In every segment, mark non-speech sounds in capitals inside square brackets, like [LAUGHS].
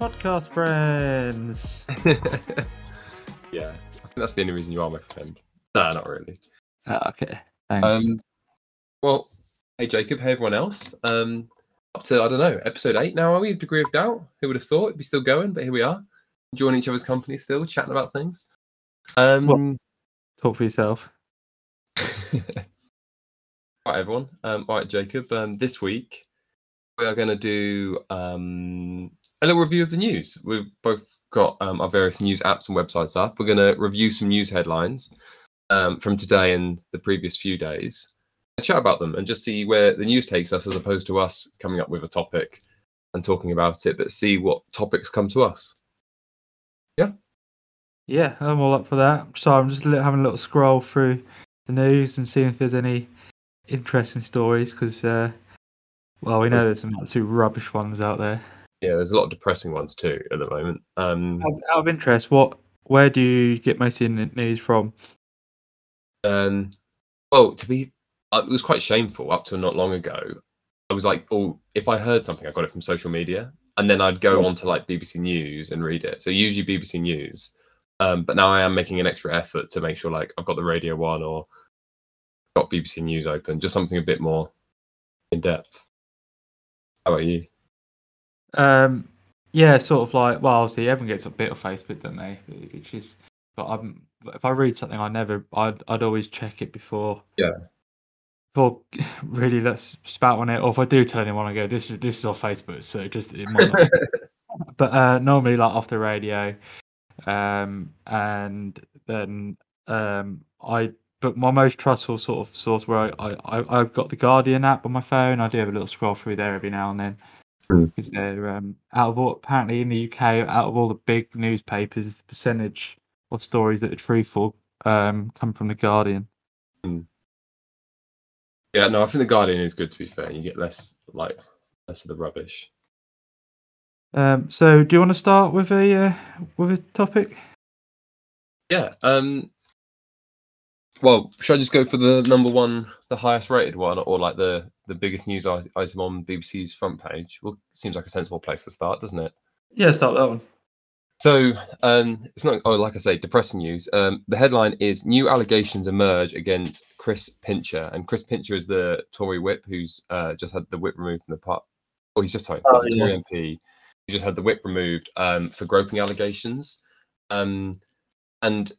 Podcast friends. [LAUGHS] yeah, I think that's the only reason you are my friend. Nah, not really. Ah, okay. Thanks. Um, well, hey Jacob, hey everyone else. Um, up to I don't know, episode eight now. Are we? Degree of doubt. Who would have thought it'd be still going? But here we are, enjoying each other's company still, chatting about things. Um, Talk for yourself. all [LAUGHS] right, everyone. Um, all right, Jacob. Um, this week we are going to do um, a little review of the news. We've both got um, our various news apps and websites up. We're going to review some news headlines um, from today and the previous few days, and chat about them, and just see where the news takes us, as opposed to us coming up with a topic and talking about it, but see what topics come to us. Yeah, Yeah, I'm all up for that. So I'm just having a little scroll through the news and seeing if there's any interesting stories because, uh, well, we know There's- there's some absolute rubbish ones out there. Yeah, there's a lot of depressing ones too at the moment. Um, Out, out of interest, what, where do you get most of the news from? Um, well, to be, uh, it was quite shameful up to not long ago. I was like, oh, if I heard something, I got it from social media, and then I'd go on to like BBC News and read it. So usually BBC News, um, but now I am making an extra effort to make sure like I've got the Radio One or got BBC News open, just something a bit more in depth. How about you? Um, yeah, sort of like well, obviously everyone gets a bit of Facebook, don't they? It's just, but I'm if I read something, I never, I'd I'd always check it before. Yeah. Before [LAUGHS] really let's spout on it, or if I do tell anyone, I go, this is this is on Facebook, so just it might not. [LAUGHS] but uh, normally like off the radio, um, and then um, I. But my most trustful sort of source where I, I I- I've got the Guardian app on my phone. I do have a little scroll through there every now and then Because they're um, out of all apparently in the UK out of all the big newspapers, the percentage of stories that are truthful um, come from the Guardian. yeah, no, I think the Guardian is good. To be fair, you get less like less of the rubbish. Um, so, do you want to start with a uh, with a topic? Yeah. Um. Well, should I just go for the number one, the highest rated one, or like the the biggest news item on BBC's front page? Well, seems like a sensible place to start, doesn't it? Yeah, start that one. So, um, it's not. Oh, like I say, depressing news. Um, the headline is: New allegations emerge against Chris Pincher, and Chris Pincher is the Tory whip who's uh, just had the whip removed from the part. Oh, he's just sorry, Oh, he's a Tory MP who just had the whip removed um, for groping allegations. Um, and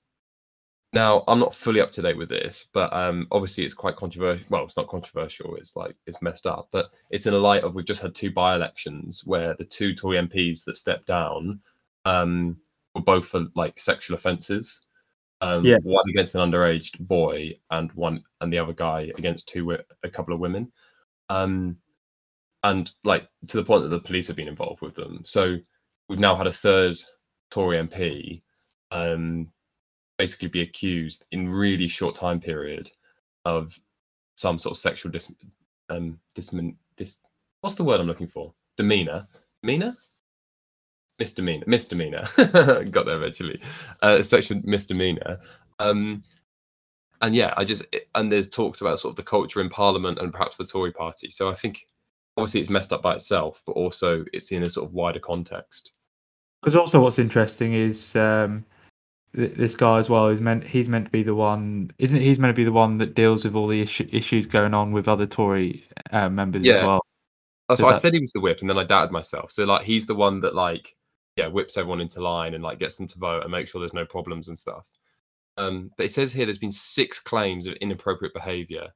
now I'm not fully up to date with this, but um, obviously it's quite controversial. Well, it's not controversial. It's like it's messed up, but it's in a light of we've just had two by-elections where the two Tory MPs that stepped down um, were both for like sexual offences. Um, Yeah. One against an underage boy, and one and the other guy against two a couple of women. Um, and like to the point that the police have been involved with them. So we've now had a third Tory MP um, basically be accused in really short time period of some sort of sexual dis um dismin dis what's the word I'm looking for? Demeanor. Demeanor? Misdemeanor. Misdemeanor. [LAUGHS] Got there eventually. Uh sexual misdemeanor. Um and yeah, I just and there's talks about sort of the culture in Parliament and perhaps the Tory party. So I think obviously it's messed up by itself, but also it's in a sort of wider context. Because also, what's interesting is um, this guy as well is meant he's meant to be the one, isn't he's meant to be the one that deals with all the issu- issues going on with other Tory uh, members as well. That's So why I said he was the whip, and then I doubted myself. So like he's the one that like yeah whips everyone into line and like gets them to vote and make sure there's no problems and stuff. Um, but it says here there's been six claims of inappropriate behaviour.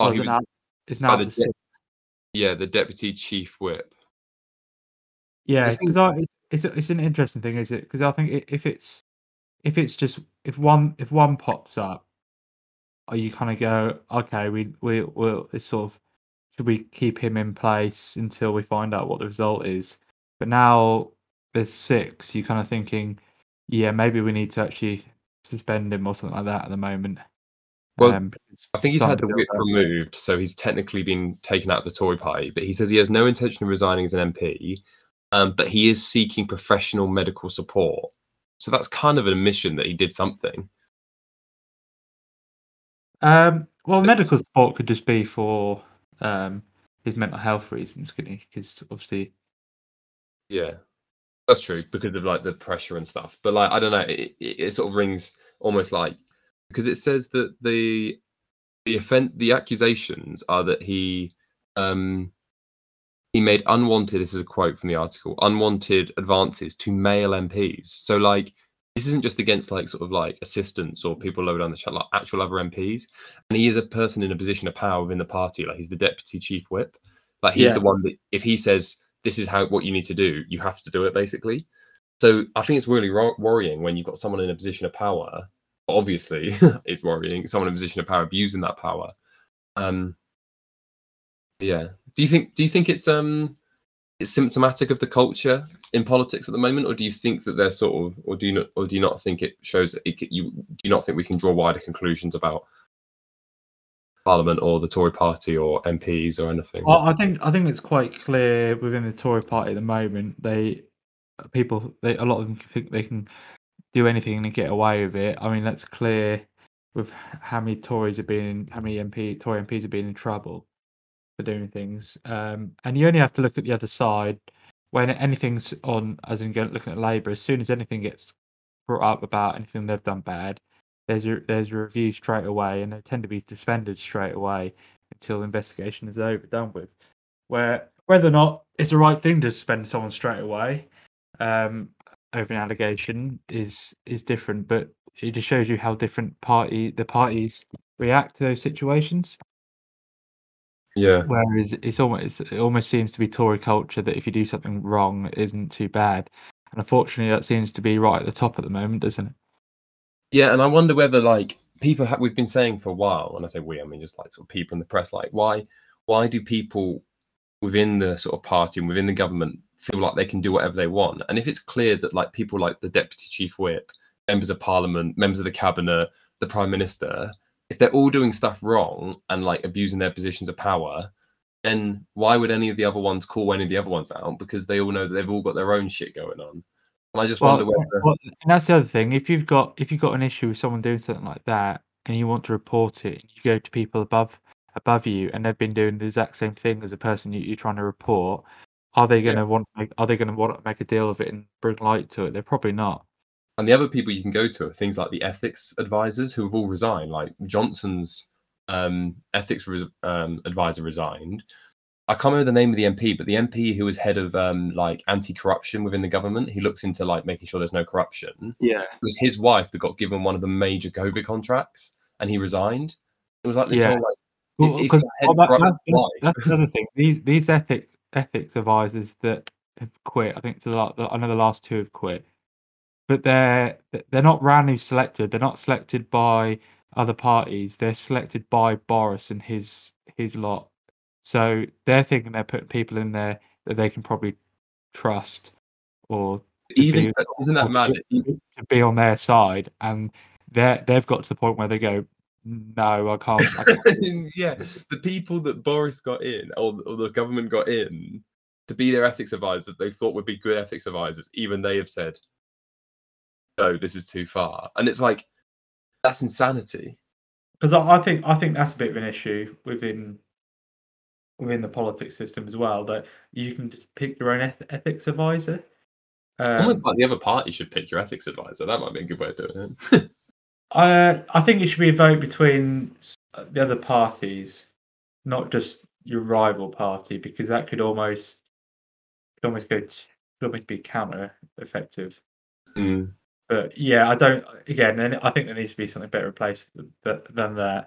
Oh, Oh, he was, now, it's now the de- yeah, the deputy chief whip. Yeah, because it's, it's it's an interesting thing, is it? Because I think if it's if it's just if one if one pops up, or you kind of go, okay, we we will it's sort of should we keep him in place until we find out what the result is? But now there's six. You're kind of thinking, yeah, maybe we need to actually suspend him or something like that at the moment. Well, Um, I think he's had the whip removed, so he's technically been taken out of the Tory party. But he says he has no intention of resigning as an MP, um, but he is seeking professional medical support. So that's kind of an admission that he did something. Um, well, medical support could just be for um, his mental health reasons, couldn't he? Because obviously, Yeah, that's true because of like the pressure and stuff. But like, I don't know, it, it, it sort of rings almost like because it says that the the offense, the accusations are that he um he made unwanted. This is a quote from the article: unwanted advances to male MPs. So like. This isn't just against like sort of like assistants or people lower down the chat, like actual other MPs. And he is a person in a position of power within the party. Like he's the deputy chief whip. Like he's Yeah. the one that if he says this is how what you need to do, you have to do it basically. So I think it's really ro- worrying when you've got someone in a position of power. Obviously, [LAUGHS] it's worrying someone in a position of power abusing that power. Um, yeah. Do you think? Do you think it's um, it's symptomatic of the culture in politics at the moment, or do you think that they're sort of, or do you not, or do you not think it shows that it, you do you not think we can draw wider conclusions about Parliament or the Tory Party or MPs or anything? Well, I think I think it's quite clear within the Tory party at the moment. They people, they, a lot of them think they can do anything and get away with it. I mean, that's clear with how many Tories have been, how many MP Tory MPs have been in trouble for doing things. Um, and you only have to look at the other side when anything's on, as in looking at Labour. As soon as anything gets brought up about anything they've done bad, there's a there's a review straight away, and they tend to be suspended straight away until the investigation is over, done with. Where whether or not it's the right thing to suspend someone straight away um, over an allegation is is different, but it just shows you how different party the parties react to those situations. Yeah. Whereas it's almost it almost seems to be Tory culture that if you do something wrong, it isn't too bad. And unfortunately, that seems to be right at the top at the moment, doesn't it? Yeah, and I wonder whether like people ha- we've been saying for a while, and I say we, I mean just like sort of people in the press, like why why do people within the sort of party and within the government feel like they can do whatever they want? And if it's clear that like people like the deputy chief whip, members of parliament, members of the cabinet, the prime minister, if they're all doing stuff wrong and like abusing their positions of power, then why would any of the other ones call any of the other ones out? Because they all know that they've all got their own shit going on. And I just wonder whether well, and that's the other thing. If you've got if you've got an issue with someone doing something like that, and you want to report it, you go to people above above you, and they've been doing the exact same thing as a person you, you're trying to report. Are they going to want? Are they going to want to make a deal of it and bring light to it? They're probably not. And the other people you can go to are things like the ethics advisors who have all resigned. Like Johnson's um, ethics res- um, advisor resigned. I can't remember the name of the MP, but the MP who was head of um, like anti-corruption within the government, he looks into like making sure there's no corruption. Yeah. It was his wife that got given one of the major COVID contracts, and he resigned. It was like this Yeah. whole like Because the head corrupts that's, the that's, wife. that's the other thing. These these ethic ethics advisors that have quit. I think it's the la- I know the last two have quit, but they're they're not randomly selected. They're not selected by other parties. They're selected by Boris and his his lot. So they're thinking they're putting people in there that they can probably trust or even be- isn't that mad? to, to be on their side, and they they've got to the point where they go, no, I can't. I can't [LAUGHS] yeah, the people that Boris got in, or, or the government got in, to be their ethics advisors that they thought would be good ethics advisors, even they have said, "No, this is too far," and it's like that's insanity. because I, I think I think that's a bit of an issue within within the politics system as well that you can just pick your own eth- ethics advisor. Um, Almost like the other party should pick your ethics advisor. That might be a good way of doing it. I [LAUGHS] I think it should be a vote between uh, the other parties, not just your rival party, because that could almost could almost go t- could almost be counter effective. Mm. But yeah, I don't. Again, then I think there needs to be something better in place than that.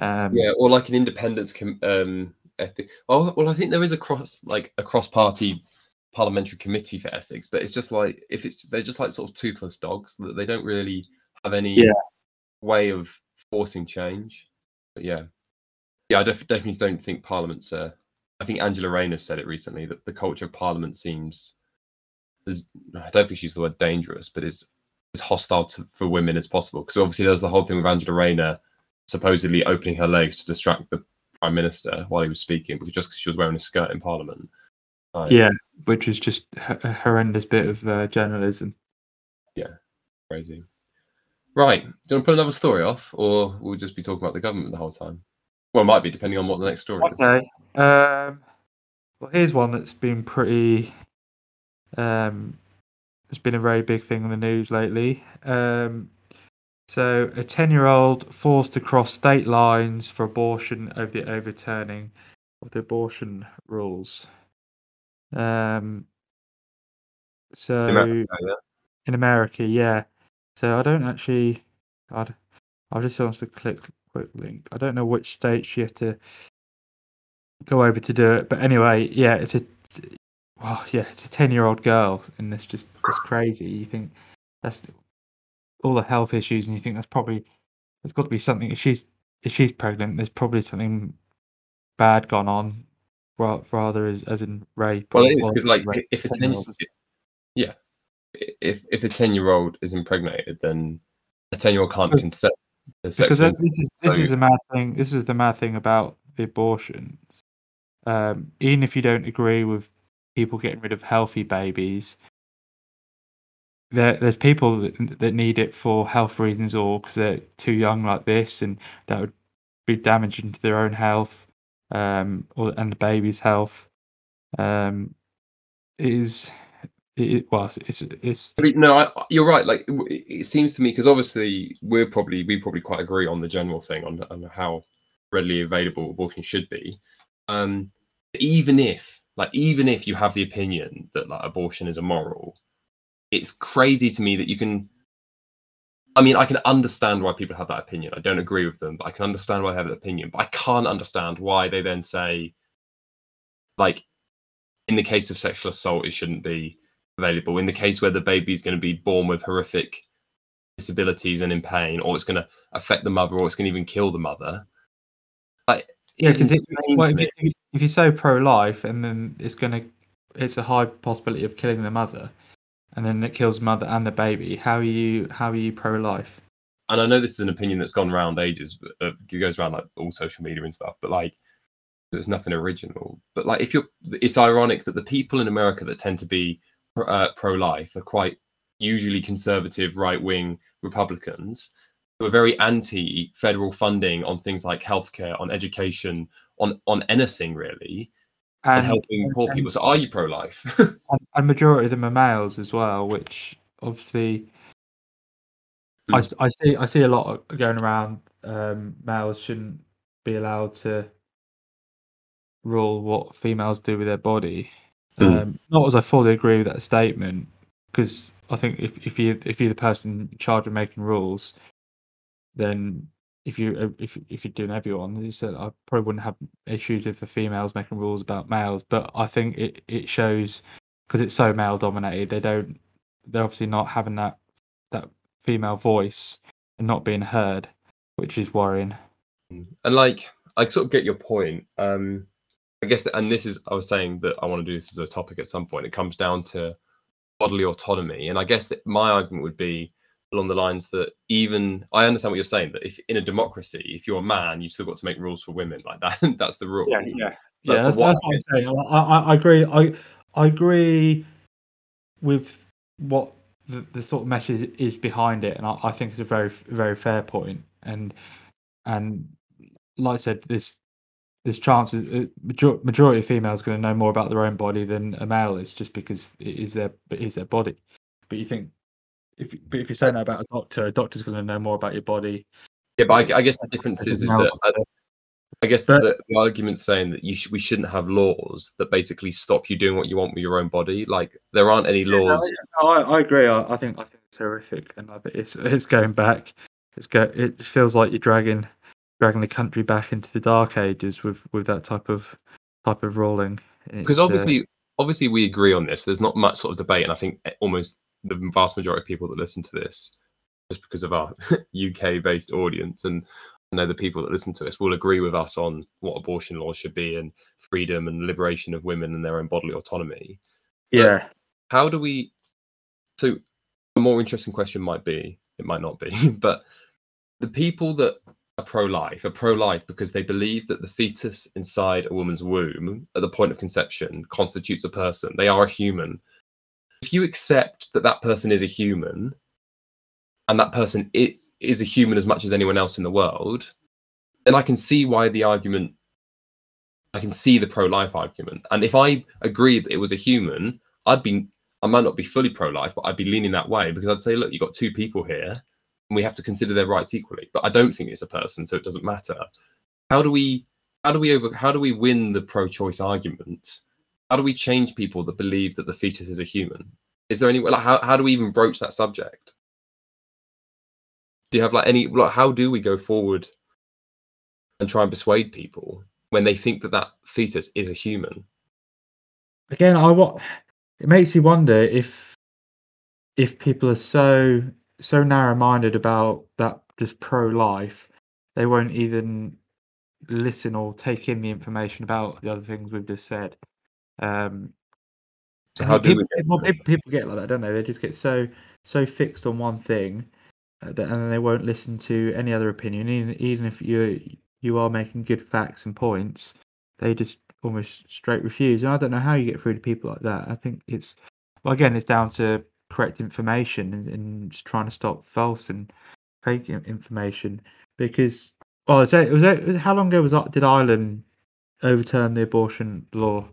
Um, Yeah, or like an independence com- um, ethic. Oh, well, I think there is a cross like a cross-party parliamentary committee for ethics, but it's just like if it's they're just like sort of toothless dogs that they don't really have any Yeah. way of forcing change. But yeah, yeah, I def- definitely don't think Parliament's. Uh, I think Angela Rayner said it recently that the culture of Parliament seems. I don't think she used the word dangerous, but is as hostile to, for women as possible. Because obviously there was the whole thing with Angela Rayner supposedly opening her legs to distract the prime minister while he was speaking, because just because she was wearing a skirt in Parliament. Like, yeah, which is just a horrendous bit of uh, journalism. Yeah, crazy. Right, do you want to put another story off, or we'll just be talking about the government the whole time? Well, it might be depending on what the next story is. Okay. Um, well, here's one that's been pretty Um, it's been a very big thing in the news lately. Um, so, a 10 year old forced to cross state lines for abortion over the overturning of the abortion rules. Um, so, America, yeah. in America, yeah. So, I don't actually. I'd, I'll just want to click quick link. I don't know which state she had to go over to do it, but anyway, yeah, it's a. Well, yeah, it's a ten-year-old girl, and it's just just crazy. You think that's all the health issues, and you think that's probably there's got to be something. If she's if she's pregnant, there's probably something bad gone on, ra- rather as as in rape. Well, it is because like rape if a ten, yeah, if if a ten year old is impregnated, then a ten year old can't Because- consent. because this is this so- is the mad thing. This is the mad thing about the abortion. Um, even if you don't agree with people getting rid of healthy babies, there there's people that, that need it for health reasons or because they're too young like this, and that would be damaging to their own health, um, or and the baby's health. Um, is it, well, it's it's I mean, no, I, you're right. Like it, it seems to me because obviously we're probably we probably quite agree on the general thing on, on how readily available abortion should be. Um, even if like even if you have the opinion that like abortion is immoral, it's crazy to me that you can. I mean, I can understand why people have that opinion. I don't agree with them, but I can understand why they have that opinion. But I can't understand why they then say, like, in the case of sexual assault, it shouldn't be available in the case where the baby's going to be born with horrific disabilities and in pain, or it's going to affect the mother, or it's going to even kill the mother. Like, Yeah, it's 'cause it- well, if, you, if you're so pro-life, and then it's gonna, it's a high possibility of killing the mother, and then it kills mother and the baby. How are you? How are you pro-life? And I know this is an opinion that's gone around ages, but uh, it goes around like all social media and stuff. But like, there's nothing original. But like, if you're, it's ironic that the people in America that tend to be pro- uh, pro-life are quite usually conservative, right-wing Republicans who are very anti-federal funding on things like healthcare, on education, on on anything really, and, And helping poor and- people. So, are you pro-life? [LAUGHS] and, and majority of them are males as well, which obviously I, Mm. s- I see I see a lot going around. Um, males shouldn't be allowed to rule what females do with their body. Mm. Um, not as I fully agree with that statement, because I think if if you if you're the person in charge of making rules, then if you uh, if if you're doing everyone, you said I probably wouldn't have issues if a female's making rules about males. But I think it it shows because it's so male dominated. They don't. They're obviously not having that that female voice and not being heard, which is worrying. and like I sort of get your point. Um, I guess, that, and this is I was saying that I want to do this as a topic at some point. It comes down to bodily autonomy, and I guess that my argument would be along the lines that even I understand what you're saying that if in a democracy, if you're a man, you've still got to make rules for women. Like that, [LAUGHS] that's the rule. yeah, But yeah. That's, what that's what I'm saying. I, I, I agree. I I agree with what the, the sort of message is behind it, and I, I think it's a very very fair point. And and like I said, this this chance is- uh, majority of females going to know more about their own body than a male is, just because it is their it is their body. But you think if but if you're saying that about a doctor, a doctor's going to know more about your body. Yeah, but I, I guess the difference is, is that I. I guess But- the, the argument's saying that you sh- we shouldn't have laws that basically stop you doing what you want with your own body. Like there aren't any laws. No, I, I agree. I, I think I think it's horrific, and I it's it's going back. It's go. It feels like you're dragging dragging the country back into the dark ages with with that type of type of ruling. because uh, obviously obviously we agree on this there's not much sort of debate and i think almost the vast majority of people that listen to this just because of our [LAUGHS] uk based audience and i know the people that listen to us will agree with us on what abortion laws should be and freedom and liberation of women and their own bodily autonomy. Yeah, how do we so a more interesting question might be it might not be [LAUGHS] but the people that are pro-life are pro-life because they believe that the fetus inside a woman's womb at the point of conception constitutes a person. They are a human if you accept that that person is a human and that person is a human as much as anyone else in the world then i can see why the argument i can see the pro-life argument and if i agreed that it was a human i'd be I might not be fully pro-life, but I'd be leaning that way because I'd say, look, you've got two people here, and we have to consider their rights equally. But I don't think it's a person, so it doesn't matter. How do we how do we over how do we win the pro-choice argument? How do we change people that believe that the fetus is a human? Is there any like how, how do we even broach that subject? Do you have like any like how do we go forward and try and persuade people when they think that that fetus is a human? Again, I what it makes you wonder if if people are so so narrow-minded about that just pro-life, they won't even listen or take in the information about the other things we've just said. Um, So how then do people, we get well, people, people get like that, don't they? They just get so so fixed on one thing, uh, that, and they won't listen to any other opinion, even even if you you are making good facts and points. They just almost straight refuse, and I don't know how you get through to people like that. I think it's well, again, it's down to correct information and, and just trying to stop false and fake information. Because oh, is that, was that was- how long ago was that, did Ireland overturn the abortion law?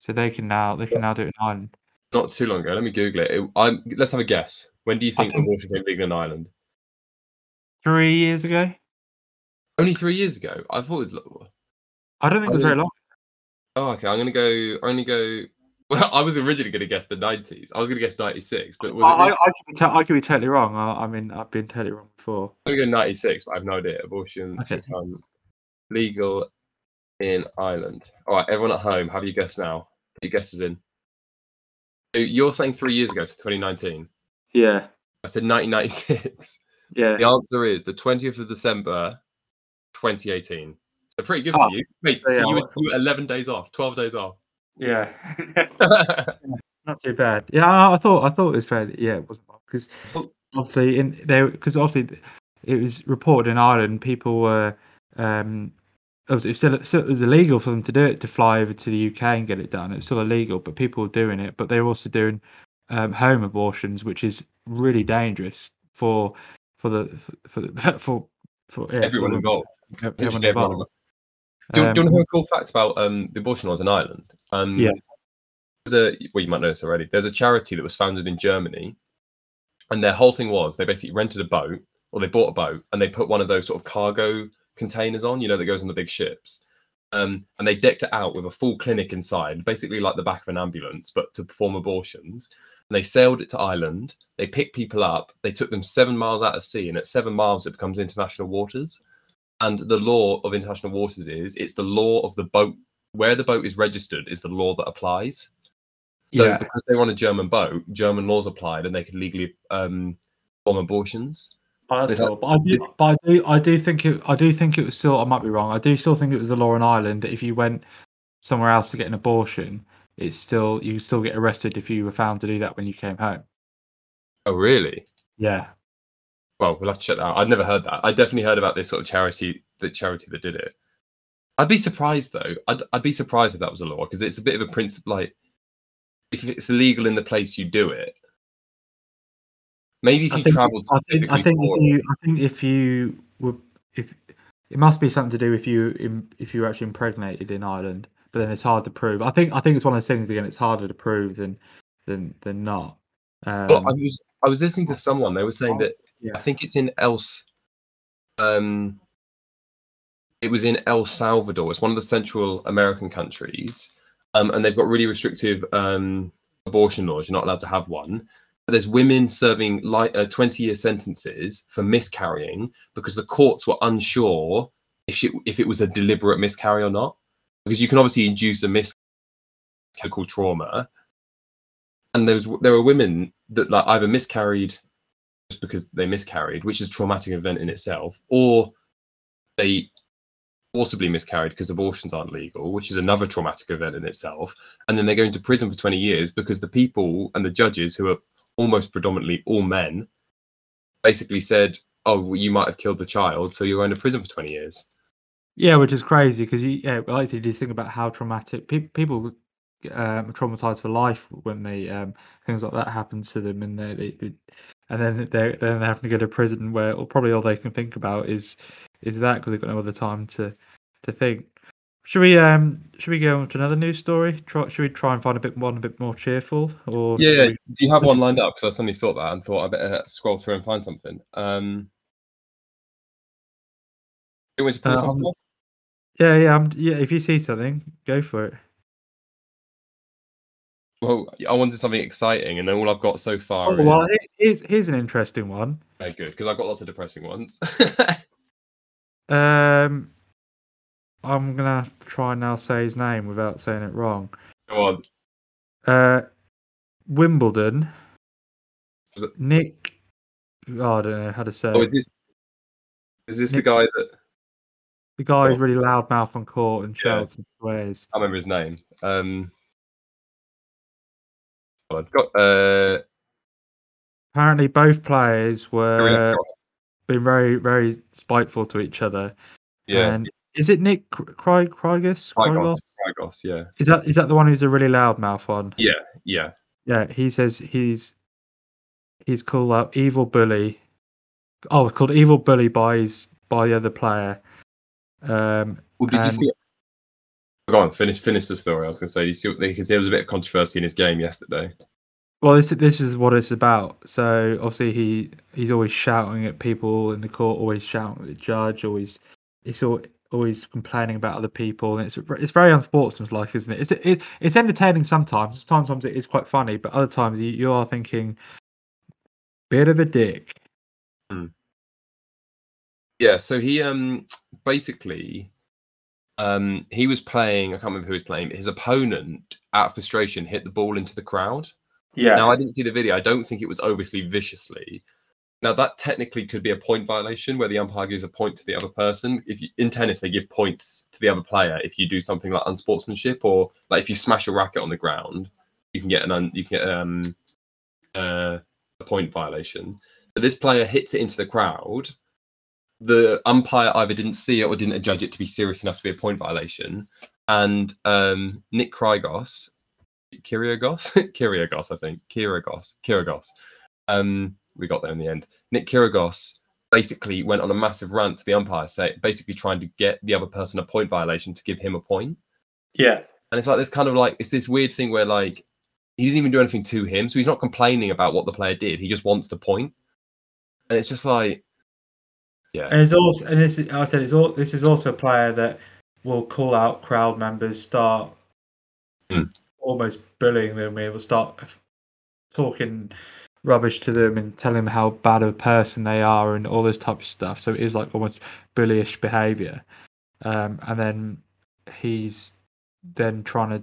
So they can now they can now do it in Ireland. Not too long ago. Let me Google it. It- I'm, let's have a guess. When do you think think- abortion became legal in Ireland? Three years ago. Only three years ago. I thought it was. lo- I don't think it was very long. Oh, okay. I'm gonna go. I'm gonna go. [LAUGHS] Well, I was originally gonna guess the 90s. I was gonna guess 96, but was it? I, I, could be to- I could be totally wrong. I, I mean, I've been totally wrong before. I'm gonna go 96, but I have no idea. Abortion Okay. become legal in Ireland. All right, everyone at home, have your guess now. Put your guesses in. So you're saying three years ago, so 2019. Yeah, I said 1996. [LAUGHS] yeah. The answer is the 20th of December, 2018. So pretty good Oh, for you. Wait, so so yeah, you were, what- 11 days off, 12 days off. [LAUGHS] Yeah, not too bad. Yeah, I, I thought I thought it was fairly. Yeah, it wasn't because obviously in there because obviously it was reported in Ireland people were um it was, it was still, still it was illegal for them to do it to fly over to the UK and get it done. It was still illegal, but people were doing it. But they were also doing um, home abortions, which is really dangerous for for the for [LAUGHS] for for, for yeah, everyone the- involved. everyone involved. involved. Do, you- do you Um, want to hear a cool fact about um, the abortion laws in Ireland? Um, Yeah. There's a, well, you might know this already. There's a charity that was founded in Germany, and their whole thing was they basically rented a boat or they bought a boat and they put one of those sort of cargo containers on, you know, that goes on the big ships. Um, and they decked it out with a full clinic inside, basically like the back of an ambulance, but to perform abortions. And they sailed it to Ireland. They picked people up. They took them seven miles out of sea, and at seven miles, it becomes international waters. And the law of international waters is it's the law of the boat where the boat is registered is the law that applies. So Yeah. because they were on a German boat, German laws applied, and they could legally um, perform abortions. Oh, that's that- cool. But I do, is- but I do, I do think it. I do think it was still. I might be wrong. I do still think it was the law in Ireland that if you went somewhere else to get an abortion, it's still you still get arrested if you were found to do that when you came home. Oh, really? Yeah, Well, we'll have to check that out. I'd never heard that. I definitely heard about this sort of charity, the charity that did it. I'd be surprised though. I'd, I'd be surprised if that was a law because it's a bit of a principle. Like, if it's illegal in the place you do it, maybe if you travelled I think, specifically I think if you, I think if you were, if it must be something to do if you, if you were actually impregnated in Ireland, but then it's hard to prove. I think, I think it's one of those things again. It's harder to prove than, than, than not. Um, Well, I was I was listening to someone. They were saying that Yeah. I think it's in El. S- Um, it was in El Salvador. It's one of the Central American countries, um, and they've got really restrictive um, abortion laws. You're not allowed to have one. There's women serving like uh, 20 year sentences for miscarrying because the courts were unsure if she, if it was a deliberate miscarry or not. Because you can obviously induce a miscarriage called trauma, and there was there were women that like either miscarried just because they miscarried, which is a traumatic event in itself, or they forcibly miscarried because abortions aren't legal, which is another traumatic event in itself. And then they go into prison for 20 years because the people and the judges, who are almost predominantly all men, basically said, Oh, well, you might have killed the child, so you're going to prison for 20 years. Yeah, which is crazy because you, yeah, like I said, you think about how traumatic pe- people um, are traumatized for life when they um, things like that happens to them, and they, they, they and then they're then having to go to prison where or probably all they can think about is is that because they've got no other time to to think, Should we um should we go on to another news story? Try, should we try and find a bit one a bit more cheerful? Or Yeah. we- Do you have one lined up? Because I suddenly thought that and thought I better scroll through and find something. Um, do you want to pull Uh, something I'm- yeah, yeah, um, yeah. If you see something, go for it. Well, I wanted something exciting, and then all I've got so far Oh, is well, here's here's an interesting one. very good because I've got lots of depressing ones. [LAUGHS] Um, I'm gonna have to try and now say his name without saying it wrong. Go on. Uh, Wimbledon. It- Nick. Oh, I don't know how to say. Oh, it. is this is this the guy that The guy who's oh. really loud mouth on court and Yeah. shouts and swears. I can't remember his name? Um, I've got uh, Apparently, both players were been very, very spiteful to each other. yeah, And is it Nick Cry Krygos? Krygos, Krygos, yeah, Is that is that the one who's a really loud mouth on? yeah, yeah. Yeah, he says he's he's called out evil bully. Oh, called evil bully by his by the other player. Um, Well, did you see? Go on, finish finish the story. I was going to say, you see, because there was a bit of controversy in his game yesterday. well, this this is what it's about. So obviously he he's always shouting at people in the court, always shouting at the judge, always he's al- always complaining about other people, and it's it's very unsportsmanlike, isn't it? It's it, it's entertaining sometimes. Sometimes it is quite funny, but other times you, you are thinking, bit of a dick. Yeah, so he um basically um he was playing. I can't remember who he was playing. But his opponent, out of frustration, hit the ball into the crowd. Yeah. Now I didn't see the video. I don't think it was obviously viciously. Now that technically could be a point violation where the umpire gives a point to the other person. If you, in tennis they give points to the other player if you do something like unsportsmanship or like if you smash a racket on the ground, you can get an un, you can get um uh, a point violation. So this player hits it into the crowd. The umpire either didn't see it or didn't judge it to be serious enough to be a point violation. And um, Nick Krygos, Kyrgios, [LAUGHS] Kyrgios, I think, Kyrgios, Kyrgios. Um, we got there in the end. Nick Kyrgios basically went on a massive rant to the umpire, say basically trying to get the other person a point violation to give him a point. Yeah. And it's like this kind of like it's this weird thing where like he didn't even do anything to him, so he's not complaining about what the player did. He just wants the point, and it's just like, yeah, And it's also, and this is, I said, it's all. This is also a player that will call out crowd members, start Mm. almost bullying them. We will start talking rubbish to them and tell them how bad of a person they are and all this type of stuff. So it is like almost bullyish behaviour. Um, and then he's then trying to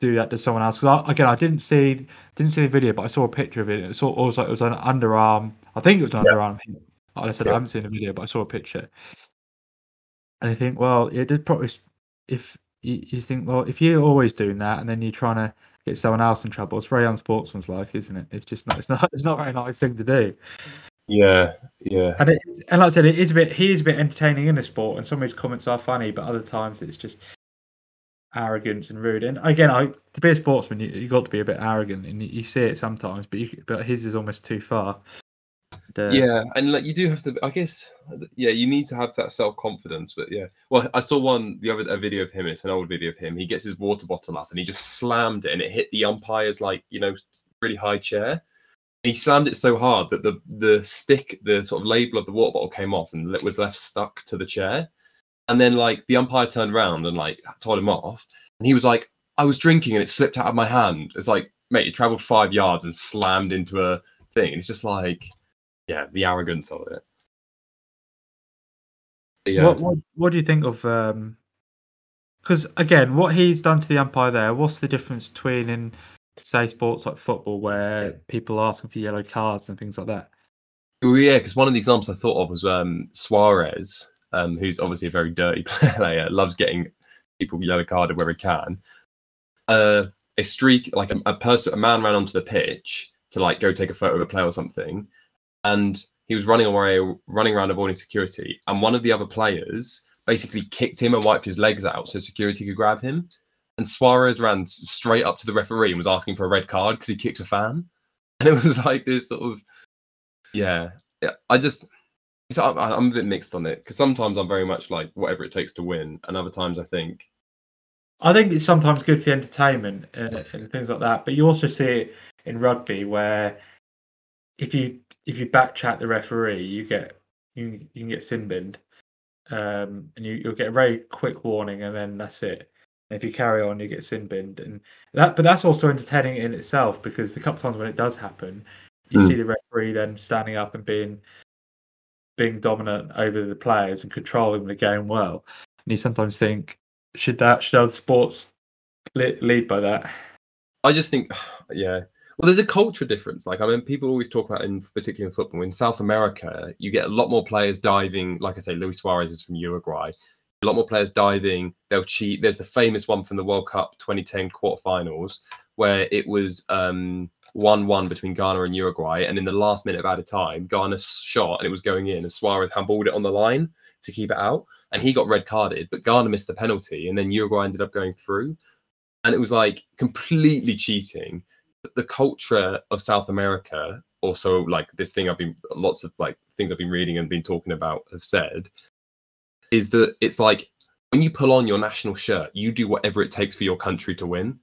do that to someone else. Because again, I didn't see didn't see the video, but I saw a picture of it. It was also it was an underarm. I think it was an Yeah. underarm. Like I said, Yeah. I haven't seen the video, but I saw a picture. And you think, well, it did probably. If you, you think, well, if you're always doing that, and then you're trying to get someone else in trouble, it's very unsportsmanlike, isn't it? It's just not. It's not. [LAUGHS] It's not a very nice thing to do. yeah, yeah, And it, and like I said, it is a bit. He is a bit entertaining in the sport, and some of his comments are funny, but other times it's just arrogance and rude. And again, I to be a sportsman, you you got to be a bit arrogant, and you, you see it sometimes, but you, but his is almost too far. Uh, yeah, and like you do have to. I guess, yeah, you need to have that self confidence. But yeah, well, I saw one the other a video of him. It's an old video of him. He gets his water bottle up and he just slammed it, and it hit the umpire's like you know really high chair. he slammed it so hard that the the stick, the sort of label of the water bottle came off and it was left stuck to the chair. And then like the umpire turned around and like told him off, and he was like, "I was drinking and it slipped out of my hand." It's like, mate, it travelled five yards and slammed into a thing. And it's just like, yeah, the arrogance of it. Yeah, What, what what do you think of? Because again, what he's done to the umpire there, what's the difference between in say sports like football where people are asking for yellow cards and things like that? Well, yeah, because one of the examples I thought of was um, Suarez, um, who's obviously a very dirty [LAUGHS] player, loves getting people yellow carded where he can. Uh, a streak, like a, a person, a man ran onto the pitch to like go take a photo of a player or something, and he was running away, running around avoiding security, and one of the other players basically kicked him and wiped his legs out so security could grab him. And Suarez ran straight up to the referee and was asking for a red card because he kicked a fan, [LAUGHS] and it was like this sort of yeah, I just So I- I'm a bit mixed on it because sometimes I'm very much like whatever it takes to win, and other times I think I think it's sometimes good for entertainment and, and things like that. But you also see it in rugby where if you if you backchat the referee, you get you, you can get sin binned, um, and you, you'll get a very quick warning, and then that's it. And if you carry on, you get sin binned, and that. But that's also entertaining in itself because the couple times when it does happen, you Mm. see the referee then standing up and being being dominant over the players and controlling the game well. And you sometimes think, should that should other sports lead by that? I just think, [SIGHS] yeah. Well, there's a culture difference. Like, I mean, people always talk about, in particularly in football, in South America, you get a lot more players diving. Like I say, Luis Suarez is from Uruguay. A lot more players diving. They'll cheat. There's the famous one from the World Cup 2010 quarterfinals where it was um, 1 1 between Ghana and Uruguay. And in the last minute of added time, Ghana shot and it was going in, and Suarez handballed it on the line to keep it out. And he got red carded, but Ghana missed the penalty. And then Uruguay ended up going through. And it was like completely cheating the culture of South America, also like this thing I've been lots of like things I've been reading and been talking about have said, is that it's like when you pull on your national shirt, you do whatever it takes for your country to win,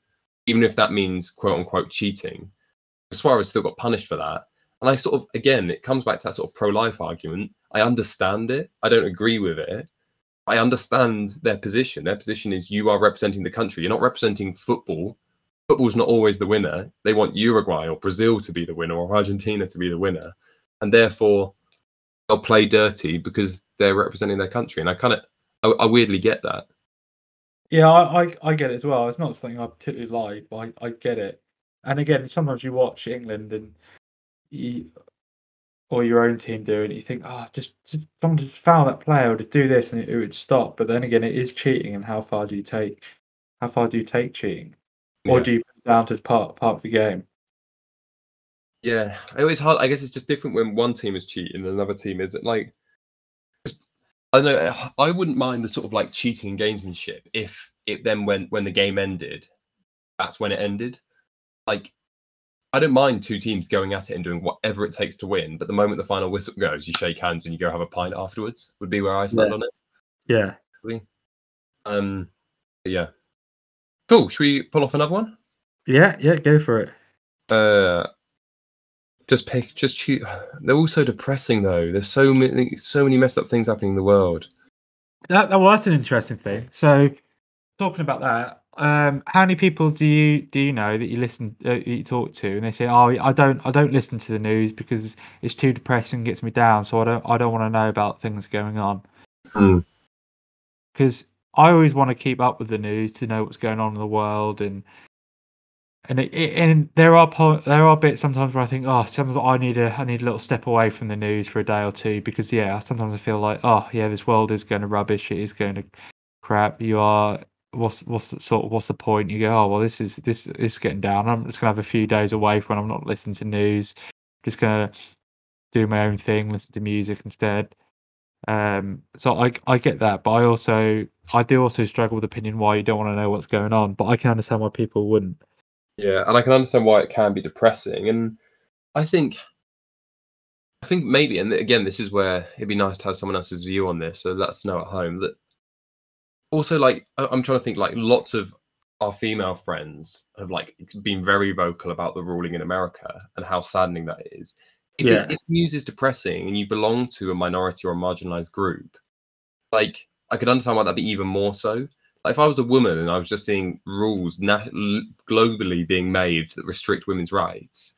even if that means quote unquote cheating. Suarez still got punished for that. And I sort of again, it comes back to that sort of pro-life argument. I understand it. I don't agree with it. I understand their position. Their position is you are representing the country. You're not representing football football's not always the winner. They want Uruguay or Brazil to be the winner or Argentina to be the winner. And therefore they'll play dirty because they're representing their country. And I kind of, I, I weirdly get that. Yeah, I, I I get it as well. It's not something I particularly like, but I, I get it. And again, sometimes you watch England and you or your own team do and you think, oh, just, just someone just foul that player or just do this, and it, it would stop. But then again, it is cheating, and how far do you take? How far do you take cheating, or do you put it down to as part part of the game? Yeah, it was hard. I guess it's just different when one team is cheating and another team isn't. Like, I don't know. I wouldn't mind the sort of like cheating and gamesmanship if it then went when the game ended. That's when it ended. Like, I don't mind two teams going at it and doing whatever it takes to win. But the moment the final whistle goes, you shake hands and you go have a pint afterwards. Would be where I stand Yeah. on it. Yeah, Um, but yeah. Cool. Should we pull off another one? yeah, yeah. Go for it. Uh, just pick, just choose. They're all so depressing though. There's so many, so many messed up things happening in the world. That, that that's an interesting thing. So, talking about that, um, how many people do you do you know that you listen uh, that you talk to, and they say, "Oh, I don't, I don't listen to the news because it's too depressing, gets me down, so I don't, I don't want to know about things going on." Hmm. Because I always want to keep up with the news to know what's going on in the world, and and it, it, and there are po- there are bits sometimes where I think, oh, sometimes I need a I need a little step away from the news for a day or two because yeah, sometimes I feel like, oh yeah, this world is going to rubbish, it is going to crap. You are what's what's the sort of what's the point? You go, oh well, this is this is getting down. I'm just gonna have a few days away when I'm not listening to news. Just gonna do my own thing, listen to music instead. Um, so I I get that, but I also I do also struggle with opinion why you don't want to know what's going on. But I can understand why people wouldn't. Yeah, and I can understand why it can be depressing. And I think, I think maybe, and again, this is where it'd be nice to have someone else's view on this. So let us know at home that. Also, like I'm trying to think, like lots of our female friends have like been very vocal about the ruling in America and how saddening that is. If, it- Yeah. if news is depressing and you belong to a minority or a marginalized group, like I could understand why that'd be even more so. Like if I was a woman and I was just seeing rules na- globally being made that restrict women's rights,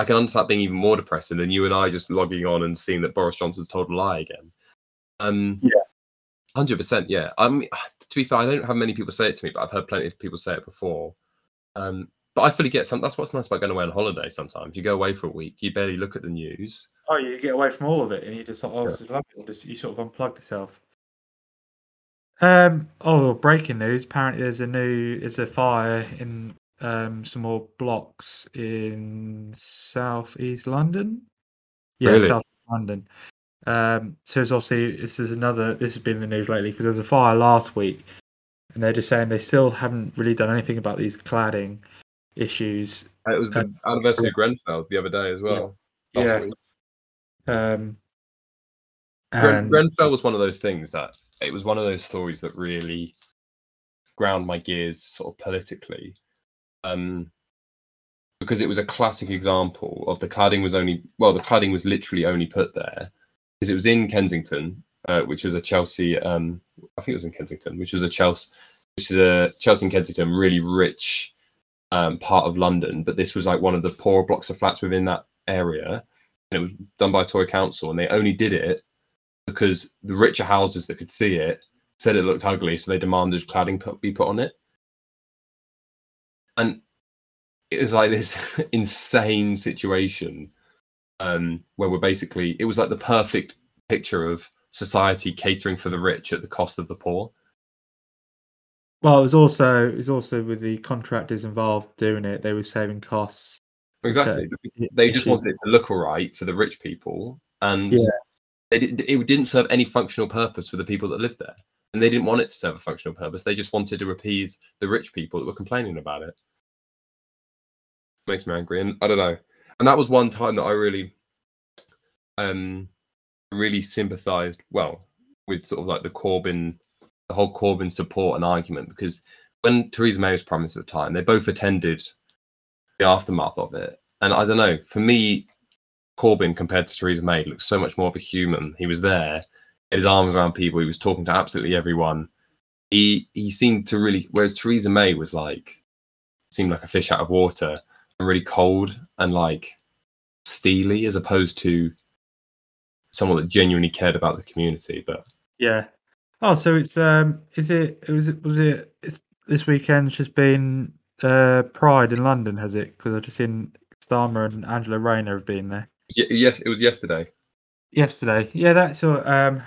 I can understand that being even more depressing than you and I just logging on and seeing that Boris Johnson's told a lie again. Um, Yeah. hundred percent. Yeah. I mean, [SIGHS] to be fair, I don't have many people say it to me, but I've heard plenty of people say it before. Um, but I fully get some. That's what's nice about going away on holiday. Sometimes you go away for a week, you barely look at the news. Oh, you get away from all of it, and you just sort of, oh, Yeah. this is lovely. Just you sort of unplug yourself. Um. Oh, breaking news! Apparently, there's a new, there's a fire in um some more blocks in southeast London. Yeah, Really? south London. Um. So it's obviously this is another. This has been in the news lately because there was a fire last week, and they're just saying they still haven't really done anything about these cladding issues. And It was the anniversary of Grenfell the other day as well. last Yeah. Um, And Grenfell was one of those things that it was one of those stories that really ground my gears sort of politically. Um, because it was a classic example of the cladding was only well, the cladding was literally only put there because it was in Kensington, uh, which was a Chelsea. Um, I think it was in Kensington, which was a Chelsea, which is a Chelsea and Kensington, really rich um, part of London. But this was like one of the poorer blocks of flats within that area, and it was done by Tory Council, and they only did it because the richer houses that could see it said it looked ugly, so they demanded cladding put, be put on it. And it was like this [LAUGHS] insane situation um, where we're basically, it was like the perfect picture of society catering for the rich at the cost of the poor. Well, it was also it was also with the contractors involved doing it. They were saving costs. Exactly. it- they just wanted it to look all right for the rich people. And Yeah. did, it didn't serve any functional purpose for the people that lived there. And they didn't want it to serve a functional purpose. They just wanted to appease the rich people that were complaining about it. Makes me angry. And I don't know. And that was one time that I really um really sympathized well with sort of like the Corbyn the whole Corbyn support and argument because when Theresa May was prime minister at the time, they both attended the aftermath of it. And I don't know, for me, Corbyn compared to Theresa May looks so much more of a human. He was there, had his arms around people, he was talking to absolutely everyone. He he seemed to really whereas Theresa May was like seemed like a fish out of water and really cold and like steely as opposed to someone that genuinely cared about the community. But Yeah. Oh, so it's um, is it? It was it was it? It's this weekend's just been uh Pride in London, has it? Because I've just seen Starmer and Angela Rayner have been there y- yes, it was yesterday. yesterday. Yeah, that's all. Um,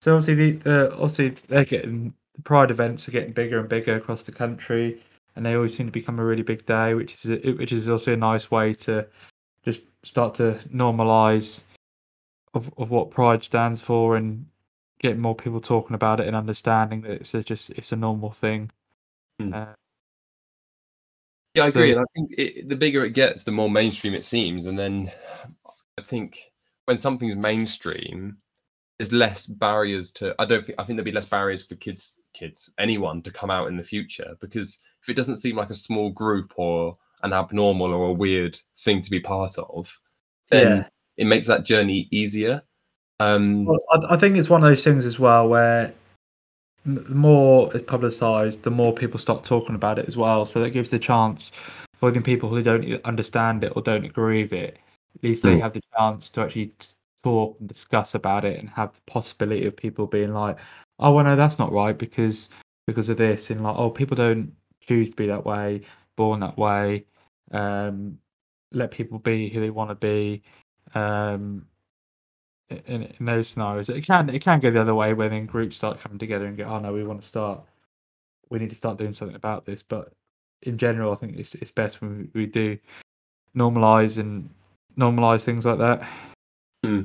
so obviously the, the obviously they're getting the Pride events are getting bigger and bigger across the country, and they always seem to become a really big day, which is a, which is also a nice way to just start to normalise of, of what Pride stands for and getting more people talking about it and understanding that it's a just it's a normal thing. Mm. Uh, Yeah, I So- agree. And I think it, the bigger it gets, the more mainstream it seems. And then I think when something's mainstream, there's less barriers to. I don't think. I think there'll be less barriers for kids, kids, anyone to come out in the future because if it doesn't seem like a small group or an abnormal or a weird thing to be part of, then Yeah. it makes that journey easier. Um, Well, I, I think it's one of those things as well where the more it's publicised, the more people start talking about it as well. So that gives the chance for the people who don't understand it or don't agree with it. At least they Mm. have the chance to actually talk and discuss about it and have the possibility of people being like, "Oh, well, no, that's not right because because of this," and like, "Oh, people don't choose to be that way, born that way." Um, let people be who they want to be. Um, in, in those scenarios. It can it can go the other way when then groups start coming together and go, oh no, we want to start, we need to start doing something about this. But in general, I think it's it's best when we, we do normalize and normalize things like that. Hmm.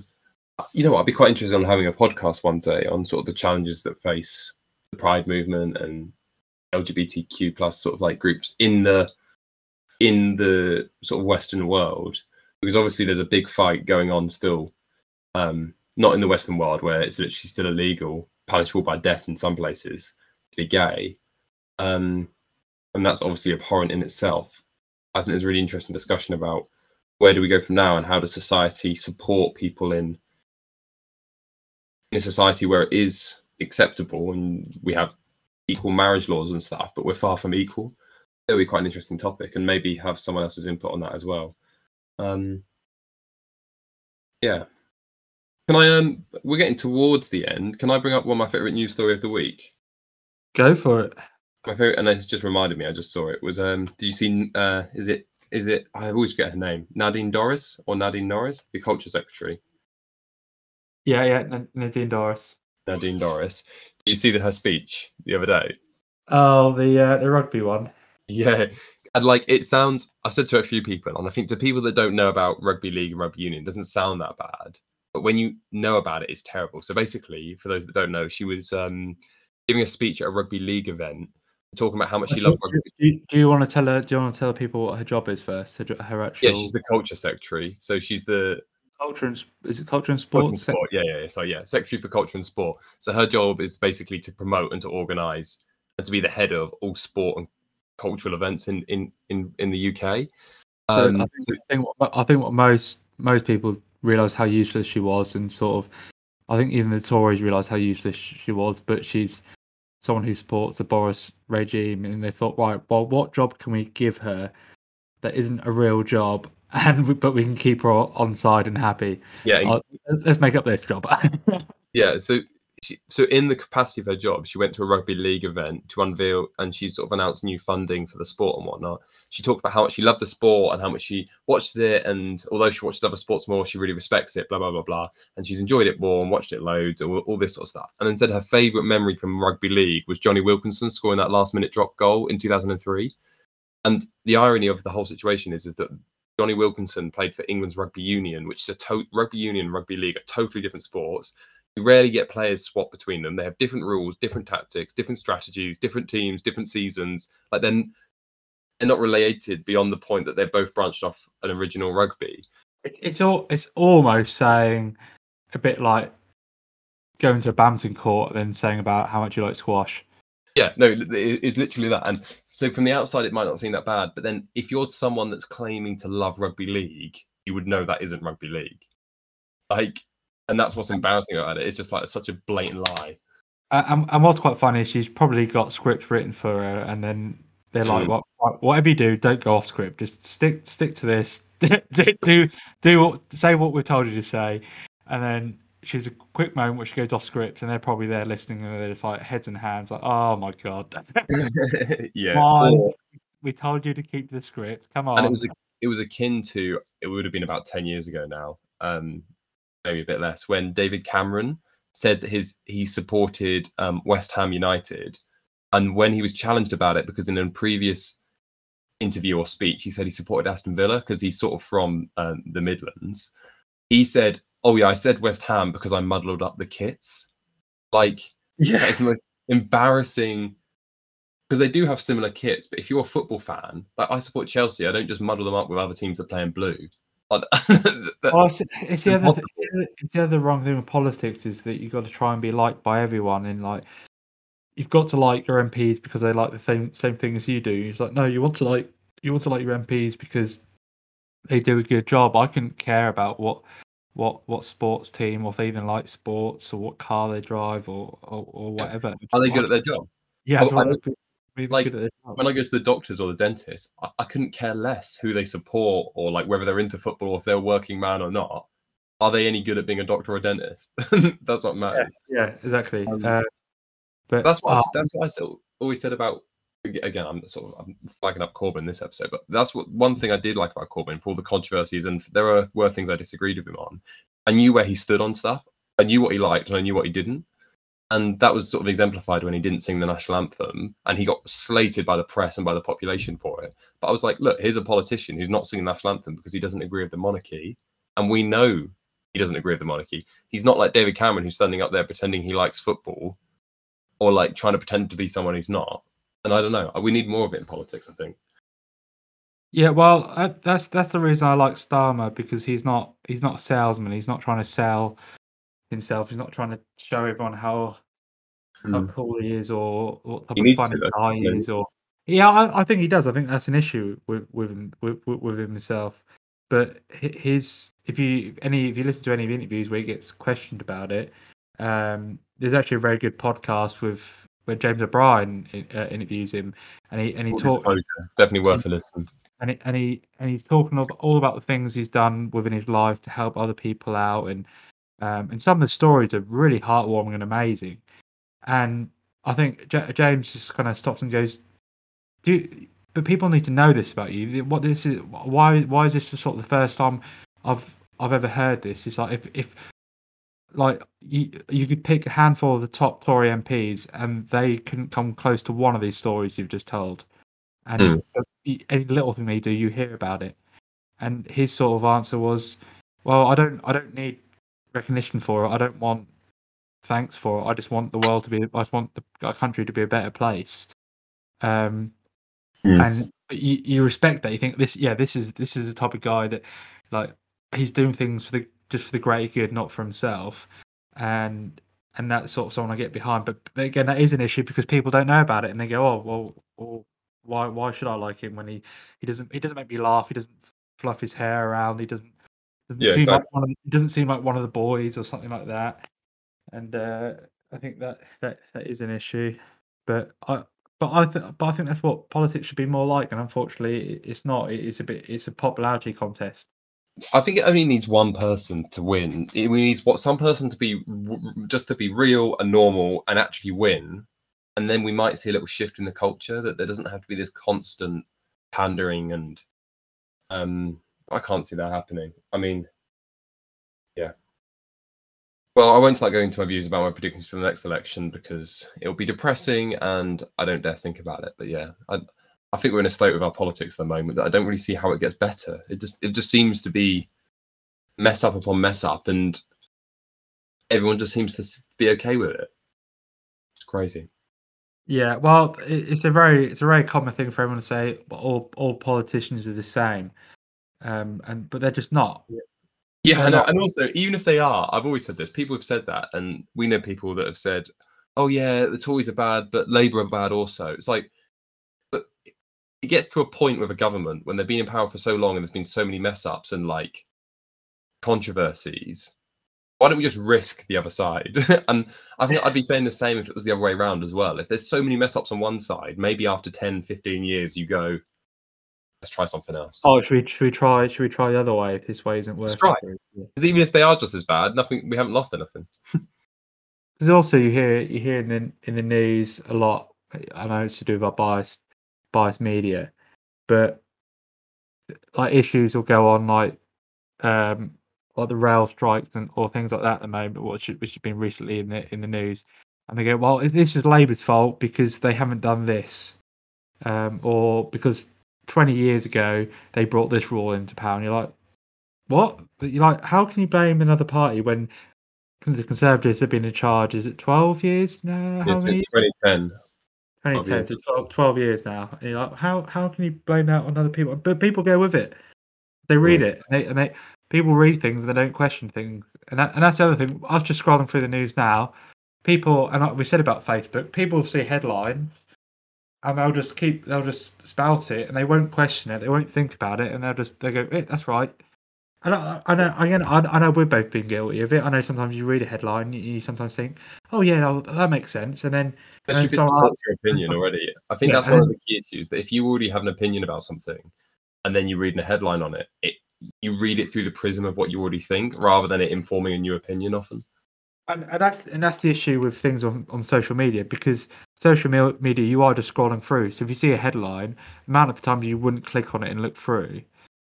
you know what? I'd be quite interested on having a podcast one day on sort of the challenges that face the Pride movement and LGBTQ plus sort of like groups in the in the sort of Western world, because obviously there's a big fight going on still, um, not in the Western world where it's literally still illegal, punishable by death in some places to be gay, um, and that's obviously abhorrent in itself. I think there's a really interesting discussion about where do we go from now and how does society support people in in a society where it is acceptable and we have equal marriage laws and stuff, but we're far from equal. It'll be quite an interesting topic, and maybe have someone else's input on that as well. Um, yeah. Can I? Um, we're getting towards the end. Can I bring up one of my favorite news story of the week? Go for it. My favorite, and it's just reminded me. I just saw it. Was um, do you see? Uh, is it? Is it? I always forget her name. Nadine Dorries or Nadine Norris, the culture secretary. Yeah, yeah, Nadine Dorries. Nadine Dorries. Did you see the, her speech the other day? Oh, the uh, the rugby one. Yeah. And like it sounds I said to a few people, and I think to people that don't know about rugby league and rugby union, it doesn't sound that bad. But when you know about it, it's terrible. So basically, for those that don't know, she was um giving a speech at a rugby league event, talking about how much she loved rugby. Do you, do you want to tell her? Do you want to tell people what her job is first? Her, her actual. Yeah, she's the culture secretary. So she's the culture and is it culture and sport? Culture and sport. Yeah, yeah, yeah. So yeah, secretary for culture and sport. So her job is basically to promote and to organise and to be the head of all sport and cultural events in in in, in the UK. Um, I, think, I, think what, I think what most most people realise how useless she was, and sort of, I think even the Tories realise how useless she was. But she's someone who supports the Boris regime, and they thought, right, well, what job can we give her that isn't a real job, [LAUGHS] and we, but we can keep her on side and happy? Yeah, uh, let's make up this job. [LAUGHS] yeah, so she, so in the capacity of her job, she went to a rugby league event to unveil, and she sort of announced new funding for the sport and whatnot. She talked about how much she loved the sport and how much she watches it, and although she watches other sports more, she really respects it. Blah blah blah blah, and she's enjoyed it more and watched it loads, all, all this sort of stuff. And then said her favourite memory from rugby league was Jonny Wilkinson scoring that last minute drop goal in 2003. And the irony of the whole situation is, is that Jonny Wilkinson played for England's rugby union, which is a to- rugby union, rugby league, are totally different sports you rarely get players swap between them. They have different rules, different tactics, different strategies, different teams, different seasons. Like then they're not related beyond the point that they're both branched off an original rugby. it's all it's almost saying a bit like going to a badminton court and then saying about how much you like squash. Yeah, no, it's literally that. And so from the outside, it might not seem that bad, but then if you're someone that's claiming to love rugby league, you would know that isn't rugby league. Like and that's what's embarrassing about it. It's just like such a blatant lie. Uh, and, and what's quite funny she's probably got scripts written for her, and then they're mm. like, "What? Whatever you do, don't go off script. Just stick stick to this. [LAUGHS] do do what say what we've told you to say." And then she's a quick moment where she goes off script, and they're probably there listening, and they're just like heads and hands, like, "Oh my god, [LAUGHS] [LAUGHS] yeah." Or, we told you to keep the script. Come on. And it was a, it was akin to it would have been about ten years ago now. Um, maybe a bit less, when David Cameron said that his he supported um, West Ham United, and when he was challenged about it, because in a previous interview or speech he said he supported Aston Villa because he's sort of from um, the Midlands. He said, "Oh yeah, I said West Ham because I muddled up the kits." Like, yeah, it's the most embarrassing because they do have similar kits. But if you're a football fan, like I support Chelsea, I don't just muddle them up with other teams that play in blue. [LAUGHS] well, it's, it's, the other, it's the other wrong thing with politics is that you've got to try and be liked by everyone, and like you've got to like your MPs because they like the same same thing as you do. It's like no, you want to like you want to like your MPs because they do a good job. I couldn't care about what what what sports team or if they even like sports or what car they drive or or, or whatever. Are they good at their job? Yeah, oh, like when I go to the doctors or the dentist, I, I, couldn't care less who they support or like whether they're into football or if they're a working man or not. Are they any good at being a doctor or a dentist? [LAUGHS] that's what matters. Yeah, yeah exactly. Um, uh, but that's what uh, I, that's what I still always said about. Again, I'm sort of I'm flagging up Corbyn this episode, but that's what one thing I did like about Corbyn for all the controversies, and there were were things I disagreed with him on. I knew where he stood on stuff. I knew what he liked, and I knew what he didn't and that was sort of exemplified when he didn't sing the national anthem and he got slated by the press and by the population for it. But i was like look here's a politician who's not singing the national anthem because he doesn't agree with the monarchy. And we know he doesn't agree with the monarchy. He's not like david cameron who's standing up there pretending he likes football or like trying to pretend to be someone he's not. And i don't know. We need more of it in politics i think. Yeah, well, uh, that's that's the reason I like Starmer because he's not he's not a salesman. He's not trying to sell himself. He's not trying to show everyone how how hmm. cool he is or what type he of funny guy he is. Or yeah, I, I, think he does. I think that's an issue with with him, with, with himself. But his if you any if you listen to any of the interviews where he gets questioned about it, um, there's actually a very good podcast with where James O'Brien uh, interviews him, and he and he talks. It's definitely worth a listen. And he, and he and he's talking of all about the things he's done within his life to help other people out, and um, and some of the stories are really heartwarming and amazing. And I think J- James just kind of stops and goes, "Do you, but people need to know this about you. What this is? Why? Why is this the sort of the first time I've I've ever heard this? It's like if if like you you could pick a handful of the top Tory MPs and they couldn't come close to one of these stories you've just told. And mm. any little thing they do, you hear about it. And his sort of answer was, "Well, I don't I don't need recognition for it. I don't want thanks for it. I just want the world to be. I just want the country to be a better place. Um, mm. and you, you respect that. You think this, yeah, this is this is the type of guy that, like, he's doing things for the just for the greater good, not for himself, and and that's sort of someone I get behind. But, but again, that is an issue because people don't know about it, and they go, "Oh, well, well why why should I like him when he he doesn't he doesn't make me laugh? He doesn't fluff his hair around. He doesn't doesn't Yeah, seem exactly. like one of, he doesn't seem like one of the boys or something like that." And uh, I think that that that is an issue. But I but I th- but I think that's what politics should be more like, and unfortunately, it's not. It's a bit. It's a popularity contest. I think it only needs one person to win. It needs what some person to be just to be real and normal and actually win, and then we might see a little shift in the culture that there doesn't have to be this constant pandering and um I can't see that happening. I mean, yeah. Well, I won't start going into my views about my predictions for the next election because it'll be depressing and I don't dare think about it. But yeah, I, I think we're in a state with our politics at the moment that I don't really see how it gets better. It just it just seems to be mess up upon mess up, and everyone just seems to be okay with it. It's crazy. Yeah, well, it's a very it's a very common thing for everyone to say all all politicians are the same, um, and but they're just not. Yeah, Why and, not? and also even if they are, I've always said this. People have said that, and we know people that have said, "Oh yeah, the Tories are bad, but Labour are bad also." It's like, but it gets to a point with a government when they've been in power for so long and there's been so many mess ups and like controversies. Why don't we just risk the other side? [LAUGHS] and I think I'd be saying the same if it was the other way around as well. If there's so many mess ups on one side, maybe after 10, 15 years, you go, let's try something else. Oh, should we should we try should we try the other way if this way isn't Let's working? try. Because even if they are just as bad, nothing, we haven't lost anything. [LAUGHS] Because also you hear you hear in the in the news a lot. I know it's to do with our biased biased media, but like issues will go on like um like the rail strikes and or things like that at the moment, which which have been recently in the in the news, and they go, well, this is Labour's fault because they haven't done this, um, or because twenty years ago they brought this rule into power, and you're like, what? You're like, how can you blame another party when the Conservatives have been in charge? Is it twelve years now? How Yeah, many? since 2010. 2010 years. to 12, 12 years now. And you're like, how how can you blame that on other people? But people go with it. They read it, and they, and they people read things and they don't question things. And that, and that's the other thing. I was just scrolling through the news now. People, and we said about Facebook, people see headlines, and they'll just keep, they'll just spout it, and they won't question it. They won't think about it, and they'll just they go, eh, that's right. And I, I know, again, I, I know we've both been guilty of it. I know sometimes you read a headline, you, you sometimes think, oh yeah, no, that makes sense, and then if it so your opinion already. I think Yeah, that's one of the key issues. That if you already have an opinion about something, and then you read a headline on it, it you read it through the prism of what you already think, rather than it informing a new opinion. Often, And, and that's and that's the issue with things on, on social media because social me- media you are just scrolling through. So if you see a headline, amount of times you wouldn't click on it and look through,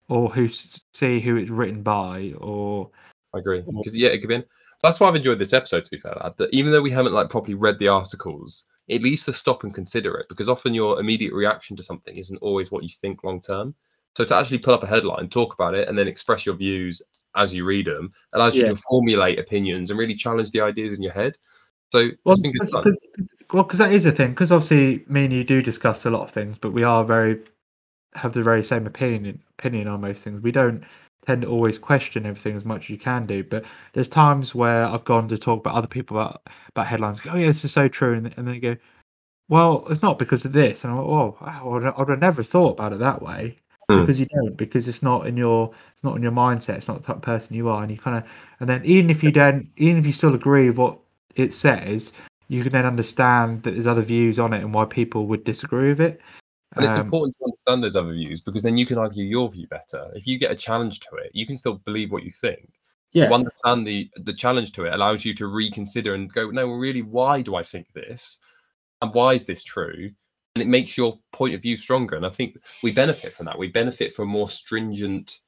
or who see who it's written by, or I agree. Because yeah, it could be. That's why I've enjoyed this episode. To be fair, lad, that even though we haven't like properly read the articles, at least to stop and consider it, because often your immediate reaction to something isn't always what you think long term. So to actually pull up a headline, talk about it, and then express your views as you read them allows you to formulate opinions and really challenge the ideas in your head. So well, it's been good cause, fun. 'cause- well, because that is a thing. Because obviously, me and you do discuss a lot of things, but we are very have the very same opinion opinion on most things. We don't tend to always question everything as much as you can do. But there's times where I've gone to talk about other people about about headlines. Go, oh yeah, this is so true, and, and they go, well, it's not because of this. And I'm like, well, I would, have never thought about it that way Hmm. because you don't because it's not in your it's not in your mindset. It's not the type of person you are, and you kind of and then even if you don't, even if you still agree with what it says, you can then understand that there's other views on it and why people would disagree with it. And it's Um, important to understand those other views because then you can argue your view better. If you get a challenge to it, you can still believe what you think. yeah, To understand the the challenge to it allows you to reconsider and go, no, well, really, why do I think this? And why is this true? And it makes your point of view stronger. And I think we benefit from that. We benefit from more stringent,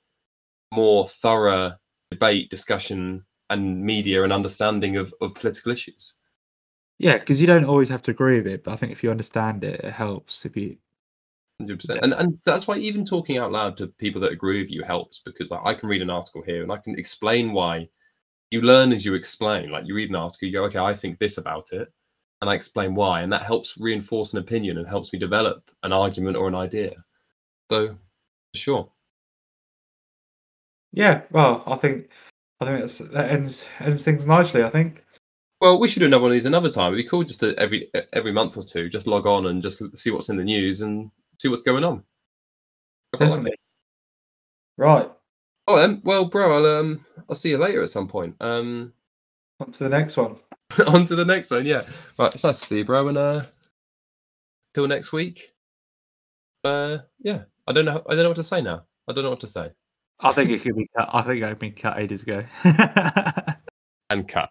more thorough debate, discussion, and media and understanding of, of political issues. Yeah, because you don't always have to agree with it, but I think if you understand it, it helps. If you Hundred percent, and and that's why even talking out loud to people that agree with you helps because like I can read an article here and I can explain why. You learn as you explain. Like you read an article, you go, okay, I think this about it, and I explain why, and that helps reinforce an opinion and helps me develop an argument or an idea. So, for sure, Yeah, well, I think I think that's, that ends ends things nicely. I think. Well, we should do another one of these another time. It'd be cool just to every every month or two, just log on and just see what's in the news and see what's going on. I like Right. Oh, um, well, bro, I'll um, I'll see you later at some point. Um, [LAUGHS] On to the next one. [LAUGHS] on to the next one. Yeah, right. It's nice to see you, bro. And uh, till next week. Uh, yeah. I don't know. I don't know what to say now. I don't know what to say. I think it could be cut. I think it could be cut ages ago. [LAUGHS] And cut.